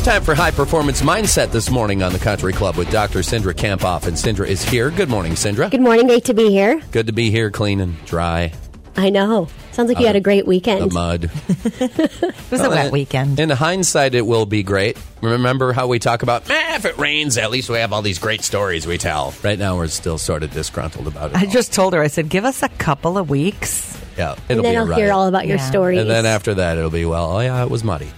It's time for High Performance Mindset this morning on the Country Club with Dr. Cindra Kamphoff. And Cindra is here. Good morning, Cindra. Good morning. Great to be here. Good to be here, clean and dry. I know. Sounds like you had a great The weekend. mud. It was a wet weekend. In hindsight, it will be great. Remember how we talk about, eh, if it rains, at least we have all these great stories we tell. Right now, we're still sort of disgruntled about it. I all. just told her, I said, give us a couple of weeks. yeah, it'll and then be a I'll riot. hear all about your Yeah. stories. And then after that, it'll be, well, oh yeah, it was muddy.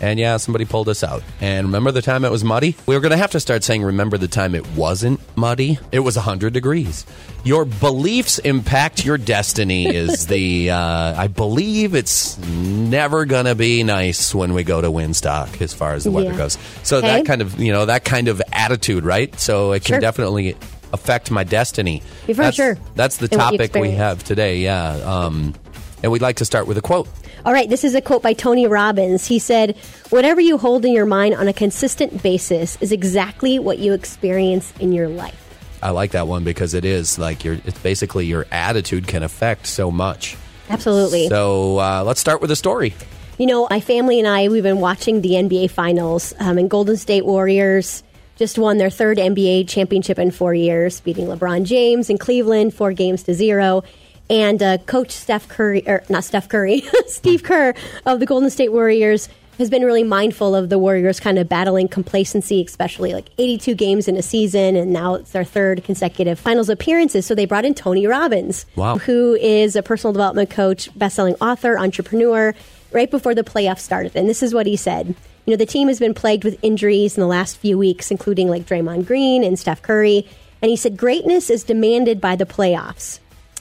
And yeah, somebody pulled us out. And remember the time it was muddy? We were going to have to start saying, remember the time it wasn't muddy? It was 100 degrees. Your beliefs impact your destiny, is the, uh, I believe it's never going to be nice when we go to Winstock as far as the weather Yeah. goes. So Okay. that kind of, you know, that kind of attitude, right? So it can Sure. definitely affect my destiny. For that's, sure. That's the And what you topic we have today, yeah. Um, and we'd like to start with a quote. All right, this is a quote by Tony Robbins. He said, Whatever you hold in your mind on a consistent basis is exactly what you experience in your life. I like that one because it is like your. It's basically your attitude can affect so much. Absolutely. So uh, let's start with a story. You know, my family and I, we've been watching the NBA Finals, um, and Golden State Warriors just won their third NBA championship in four years, beating LeBron James in Cleveland four games to zero. And uh, Coach Steph Curry, or not Steph Curry, Steve Kerr of the Golden State Warriors has been really mindful of the Warriors kind of battling complacency, especially like 82 games in a season, and now it's their third consecutive finals appearances. So they brought in Tony Robbins, Wow. who is a personal development coach, best-selling author, entrepreneur, right before the playoffs started. And this is what he said. You know, the team has been plagued with injuries in the last few weeks, including like Draymond Green and Steph Curry. And he said, greatness is demanded by the playoffs.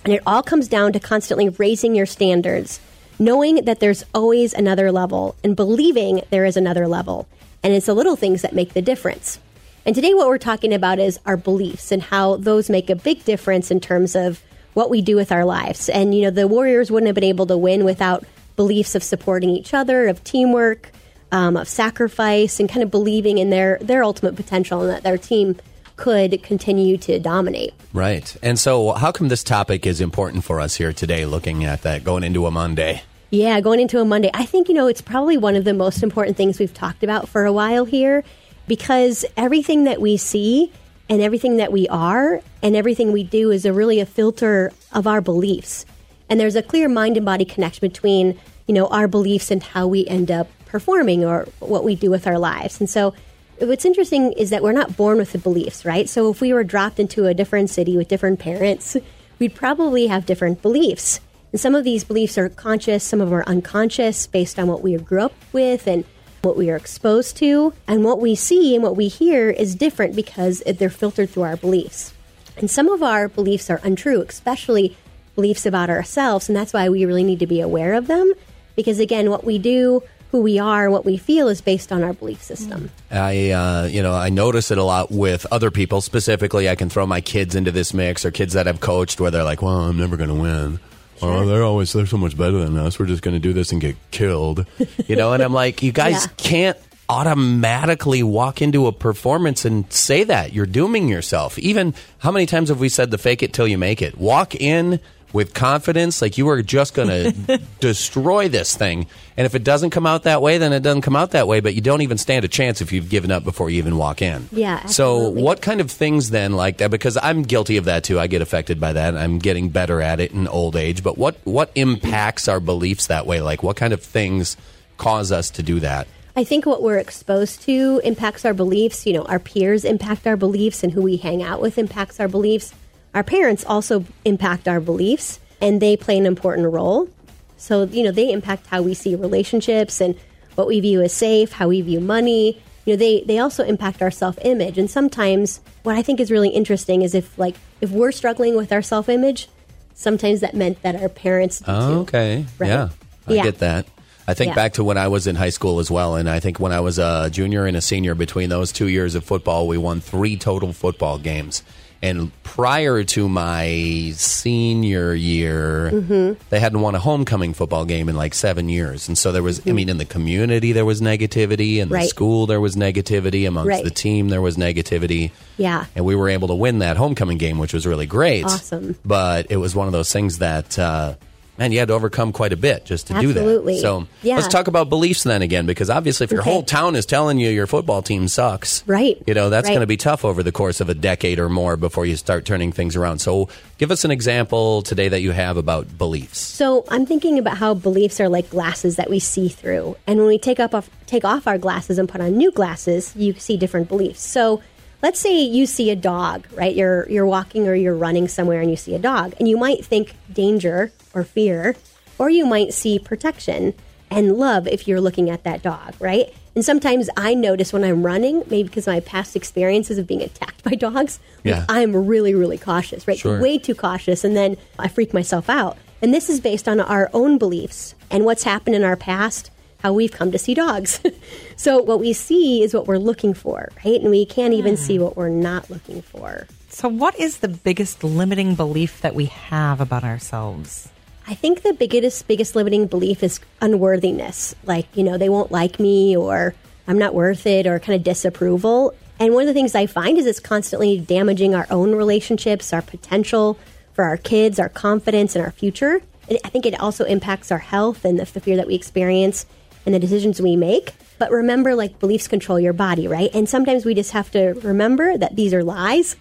And it all comes down to constantly raising your standards, knowing that there's always another level and believing there is another level. And it's the little things that make the difference. And today, what we're talking about is our beliefs and how those make a big difference in terms of what we do with our lives. And, you know, the Warriors wouldn't have been able to win without beliefs of supporting each other, of teamwork, um, of sacrifice, and kind of believing in their, their ultimate potential and that their team could continue to dominate. Right. And so, how come this topic is important for us here today, looking at that going into a Monday? Yeah, going into a Monday. I think, you know, it's probably one of the most important things we've talked about for a while here because everything that we see and everything that we are and everything we do is a really a filter of our beliefs. And there's a clear mind and body connection between, you know, our beliefs and how we end up performing or what we do with our lives. And so what's interesting is that we're not born with the beliefs, right? So if we were dropped into a different city with different parents, we'd probably have different beliefs. And some of these beliefs are conscious, some of them are unconscious based on what we grew up with and what we are exposed to. And what we see and what we hear is different because they're filtered through our beliefs. And some of our beliefs are untrue, especially beliefs about ourselves. And that's why we really need to be aware of them. Because again, what we do, who we are, what we feel is based on our belief system. I, uh, you know, I notice it a lot with other people. Specifically, I can throw my kids into this mix, or kids that I've coached, where they're like, "Well, I'm never going to win." Oh, they're always they're so much better than us. We're just going to do this and get killed, you know. And I'm like, you guys Yeah. can't automatically walk into a performance and say that you're dooming yourself. Even how many times have we said the fake it till you make it? Walk in with confidence, like you are just going to destroy this thing. And if it doesn't come out that way, then it doesn't come out that way. But you don't even stand a chance if you've given up before you even walk in. Yeah, So what kind of things then like that? Because I'm guilty of that too. I get affected by that. I'm getting better at it in old age. But what what impacts our beliefs that way? Like what kind of things cause us to do that? I think what we're exposed to impacts our beliefs. You know, our peers impact our beliefs, and who we hang out with impacts our beliefs. Our parents also impact our beliefs, and they play an important role. So, you know, they impact how we see relationships and what we view as safe, how we view money. You know, they, they also impact our self image. And sometimes what I think is really interesting is if, like, if we're struggling with our self image, sometimes that meant that our parents. did Oh, too. okay. Right. Yeah. I Yeah. get that. I think Yeah. back to when I was in high school as well, and I think when I was a junior and a senior, between those two years of football, we won three total football games. And prior to my senior year, Mm-hmm. they hadn't won a homecoming football game in like seven years. And so there was, I mean, in the community, there was negativity. In the Mm-hmm. School, there was negativity. Amongst Right. the team, there was negativity. Yeah. And we were able to win that homecoming game, which was really great. Awesome. But it was one of those things that, uh, man, you had to overcome quite a bit just to do that. Absolutely. that. So Yeah. let's talk about beliefs then again, because obviously, if your Okay. whole town is telling you your football team sucks, Right. You know that's Right. going to be tough over the course of a decade or more before you start turning things around. So, give us an example today that you have about beliefs. So I'm thinking about how beliefs are like glasses that we see through, and when we take up off, take off our glasses and put on new glasses, you see different beliefs. So let's say you see a dog, right? You're you're walking or you're running somewhere and you see a dog, and you might think danger or fear, or you might see protection and love if you're looking at that dog, right? And sometimes I notice when I'm running, maybe because of my past experiences of being attacked by dogs, Yeah. I'm really, really cautious, right? Sure. Way too cautious, and then I freak myself out. And this is based on our own beliefs and what's happened in our past, how we've come to see dogs. so what we see is what we're looking for, right? And we can't even hmm. see what we're not looking for. So, what is the biggest limiting belief that we have about ourselves? I think the biggest biggest limiting belief is unworthiness. Like, you know, they won't like me or I'm not worth it or kind of disapproval. And one of the things I find is it's constantly damaging our own relationships, our potential for our kids, our confidence and our future. And I think it also impacts our health and the, the fear that we experience and the decisions we make. But remember, like, beliefs control your body, right? And sometimes we just have to remember that these are lies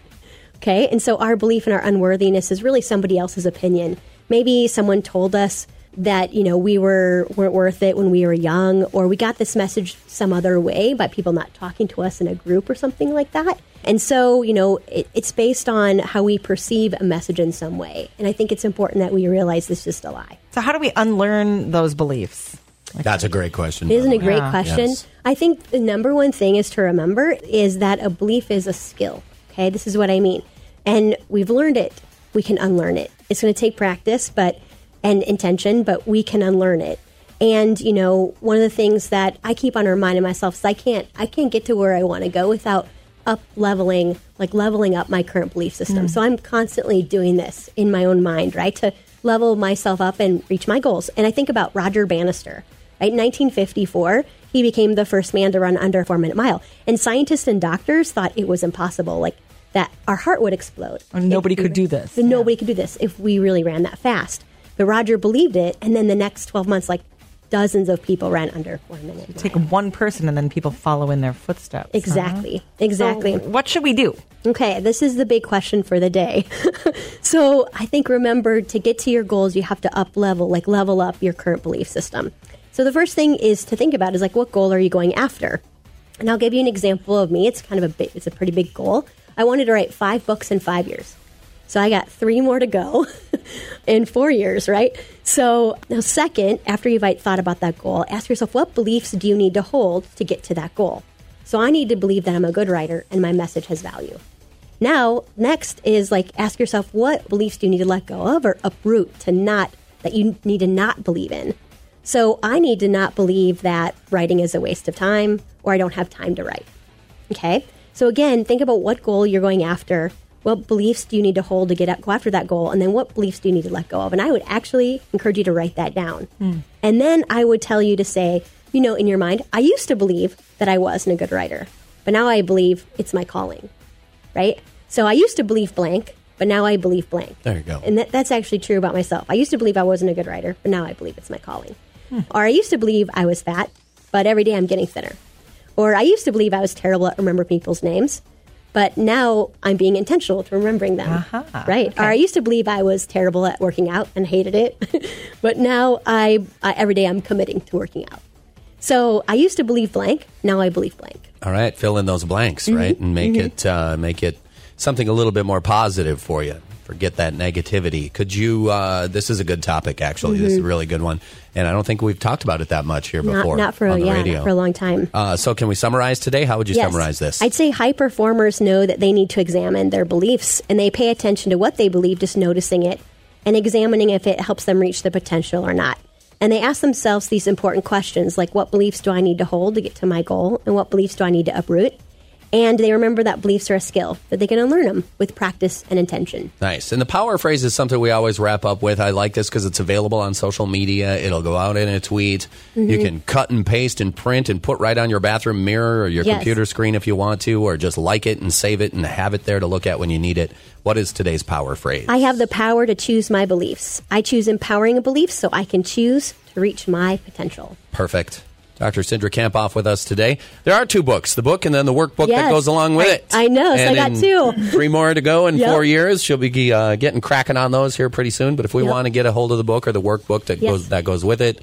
Okay. And so our belief in our unworthiness is really somebody else's opinion. Maybe someone told us that, you know, we were, weren't worth it when we were young, or we got this message some other way by people not talking to us in a group or something like that. And so, you know, it, it's based on how we perceive a message in some way. And I think it's important that we realize this is just a lie. So, how do we unlearn those beliefs? That's a great question. Isn't it a great. Yeah. question? Yes. I think the number one thing is to remember is that a belief is a skill. Okay, this is what I mean. And we've learned it. We can unlearn it. It's going to take practice, but and intention, but we can unlearn it. And you know, one of the things that I keep on reminding myself is I can't I can't get to where I want to go without up leveling, like leveling up my current belief system. Hmm. So I'm constantly doing this in my own mind, right? To level myself up and reach my goals. And I think about Roger Bannister. Right, 1954, he became the first man to run under a four minute mile. And scientists and doctors thought it was impossible, like that our heart would explode. And nobody we could do this. Nobody could do this if we really ran that fast. But Roger believed it, and then the next 12 months, like dozens of people ran under four minutes. Take one person and then people follow in their footsteps. huh? Exactly. Exactly. So what should we do? Okay, this is the big question for the day. so I think remember to get to your goals, you have to up level, like level up your current belief system. So the first thing is to think about is like what goal are you going after? And I'll give you an example of me. It's kind of a big, it's a pretty big goal. I wanted to write five books in five years. So I got three more to go in four years, right? So now, second, after you've thought about that goal, ask yourself what beliefs do you need to hold to get to that goal? So I need to believe that I'm a good writer and my message has value. Now, next is like ask yourself what beliefs do you need to let go of or uproot to not that you need to not believe in. So I need to not believe that writing is a waste of time or I don't have time to write. Okay. So again, think about what goal you're going after. What beliefs do you need to hold to get at, go after that goal, and then what beliefs do you need to let go of? And I would actually encourage you to write that down. Hmm. And then I would tell you to say, you know, in your mind, I used to believe that I wasn't a good writer, but now I believe it's my calling, right? So I used to believe blank, but now I believe blank. There you go. And that, that's actually true about myself. I used to believe I wasn't a good writer, but now I believe it's my calling. Hmm. Or I used to believe I was fat, but every day I'm getting thinner. Or I used to believe I was terrible at remembering people's names, but now I'm being intentional with remembering them. Aha, right? okay. Or I used to believe I was terrible at working out and hated it, but now I, I every day I'm committing to working out. So I used to believe blank, now I believe blank. All right, fill in those blanks, Mm-hmm. right, and make it uh, make it something a little bit more positive for you. Forget that negativity. Could you? Uh, this is a good topic, actually. This is a really good one, and I don't think we've talked about it that much here Mm-hmm. Not, before not for on the yeah, radio. not for a long time. Uh, so, can we summarize today? How would you Yes. summarize this? I'd say high performers know that they need to examine their beliefs and they pay attention to what they believe, just noticing it and examining if it helps them reach the potential or not. And they ask themselves these important questions like what beliefs do I need to hold to get to my goal? And what beliefs do I need to uproot? And they remember that beliefs are a skill, that they can unlearn them with practice and intention. Nice. And the power phrase is something we always wrap up with. I like this because it's available on social media. It'll go out in a tweet. Mm-hmm. You can cut and paste and print and put right on your bathroom mirror or your Yes. computer screen if you want to, or just like it and save it and have it there to look at when you need it. What is today's power phrase? I have the power to choose my beliefs. I choose empowering beliefs so I can choose to reach my potential. Perfect. Dr. Cindra Kamphoff with us today. There are two books, the book and then the workbook that goes along with I- it. I know, so I got two. Three more to go in Yep. four years. She'll be uh, getting cracking on those here pretty soon. But if we Yep. want to get a hold of the book or the workbook that Yes. goes that goes with it,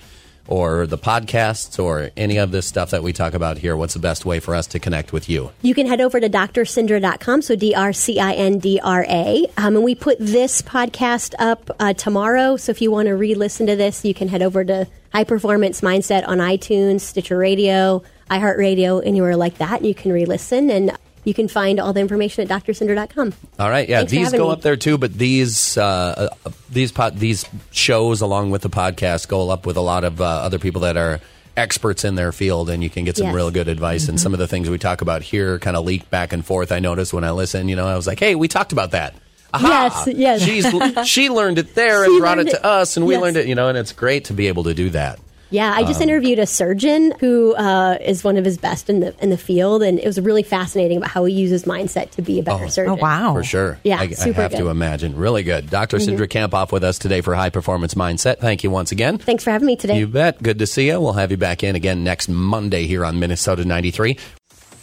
or the podcasts or any of this stuff that we talk about here, what's the best way for us to connect with you? You can head over to drcindra.com, so D R C I N D R A. Um, and we put this podcast up uh, tomorrow. So if you want to re listen to this, you can head over to High Performance Mindset on iTunes, Stitcher Radio, iHeartRadio, anywhere like that. You can re listen and you can find all the information at drcindra.com. All right, yeah, Thanks these go me. up there too. But these uh, uh, these pod, these shows, along with the podcast, go up with a lot of uh, other people that are experts in their field, and you can get some Yes. Mm-hmm. real good advice. And some of the things we talk about here kind of leak back and forth. I noticed when I listen, you know, I was like, hey, we talked about that. Aha! Yes, yes. She's she learned it there and brought it learned to us, and we Yes. learned it. You know, and it's great to be able to do that. Yeah, I Um, just interviewed a surgeon who uh, is one of his best in the in the field, and it was really fascinating about how he uses mindset to be a better surgeon. Oh, wow. For sure. Yeah, I, I have to good. Mm-hmm. imagine. Really good. Dr. Cindra Kamphoff with us today for High Performance Mindset. Thank you once again. Thanks for having me today. You bet. Good to see you. We'll have you back in again next Monday here on Minnesota 93.